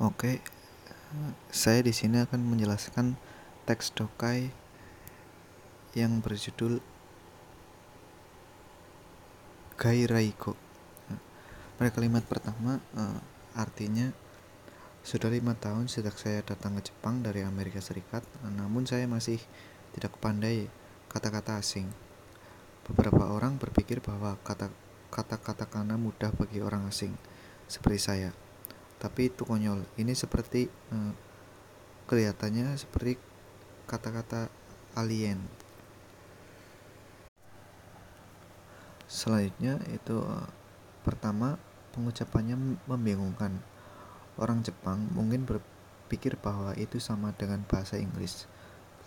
Oke, saya di sini akan menjelaskan teks Dokai yang berjudul Gai Raiko. Pada kalimat pertama, eh, artinya sudah lima tahun sejak saya datang ke Jepang dari Amerika Serikat, namun saya masih tidak pandai kata-kata asing. Beberapa orang berpikir bahwa kata-kata kana mudah bagi orang asing seperti saya. Tapi itu konyol. Ini seperti eh, kelihatannya seperti kata-kata alien. Selanjutnya itu eh, pertama pengucapannya membingungkan. Orang Jepang mungkin berpikir bahwa itu sama dengan bahasa Inggris,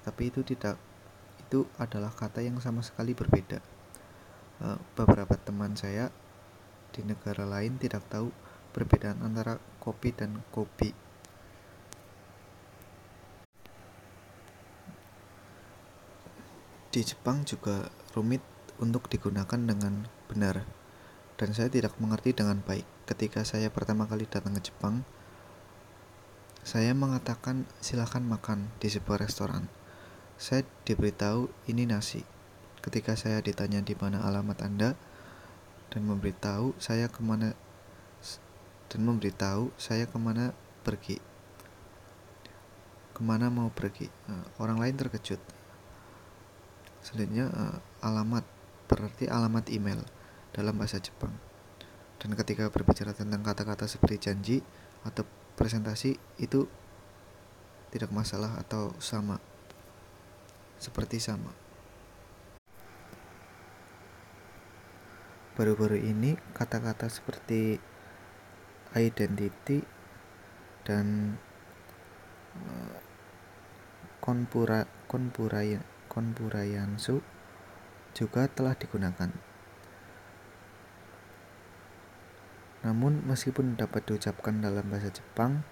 tapi itu tidak. Itu adalah kata yang sama sekali berbeda. Eh, beberapa teman saya di negara lain tidak tahu perbedaan antara kopi dan kopi. Di Jepang juga rumit untuk digunakan dengan benar, dan saya tidak mengerti dengan baik. Ketika saya pertama kali datang ke Jepang, saya mengatakan silakan makan di sebuah restoran. Saya diberitahu ini nasi. Ketika saya ditanya di mana alamat Anda dan memberitahu saya ke mana dan memberitahu saya ke mana pergi. Ke mana mau pergi. Uh, orang lain terkejut. Selanjutnya uh, alamat berarti alamat email dalam bahasa Jepang. Dan ketika berbicara tentang kata-kata seperti janji atau presentasi itu tidak masalah atau sama. Seperti sama. Baru-baru ini kata-kata seperti identity dan uh, konpura konpurayansu juga telah digunakan. Namun meskipun dapat diucapkan dalam bahasa Jepang,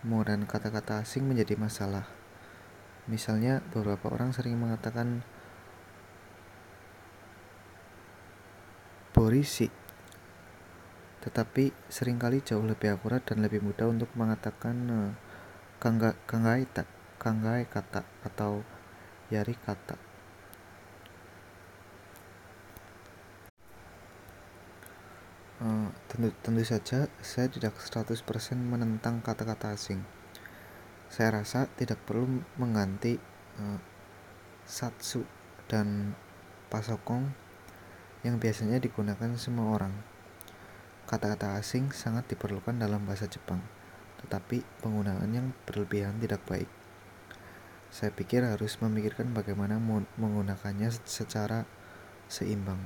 penggunaan kata-kata asing menjadi masalah. Misalnya beberapa orang sering mengatakan Borisi. Tetapi sering kali jauh lebih akurat dan lebih mudah untuk mengatakan uh, kangga, kanggai, kanggai kata atau yari kata. Uh, tentu, tentu saja saya tidak 100% menentang kata-kata asing. Saya rasa tidak perlu mengganti uh, satsu dan pasokong yang biasanya digunakan semua orang. Kata-kata asing sangat diperlukan dalam bahasa Jepang, tetapi penggunaan yang berlebihan tidak baik. Saya pikir harus memikirkan bagaimana menggunakannya secara seimbang.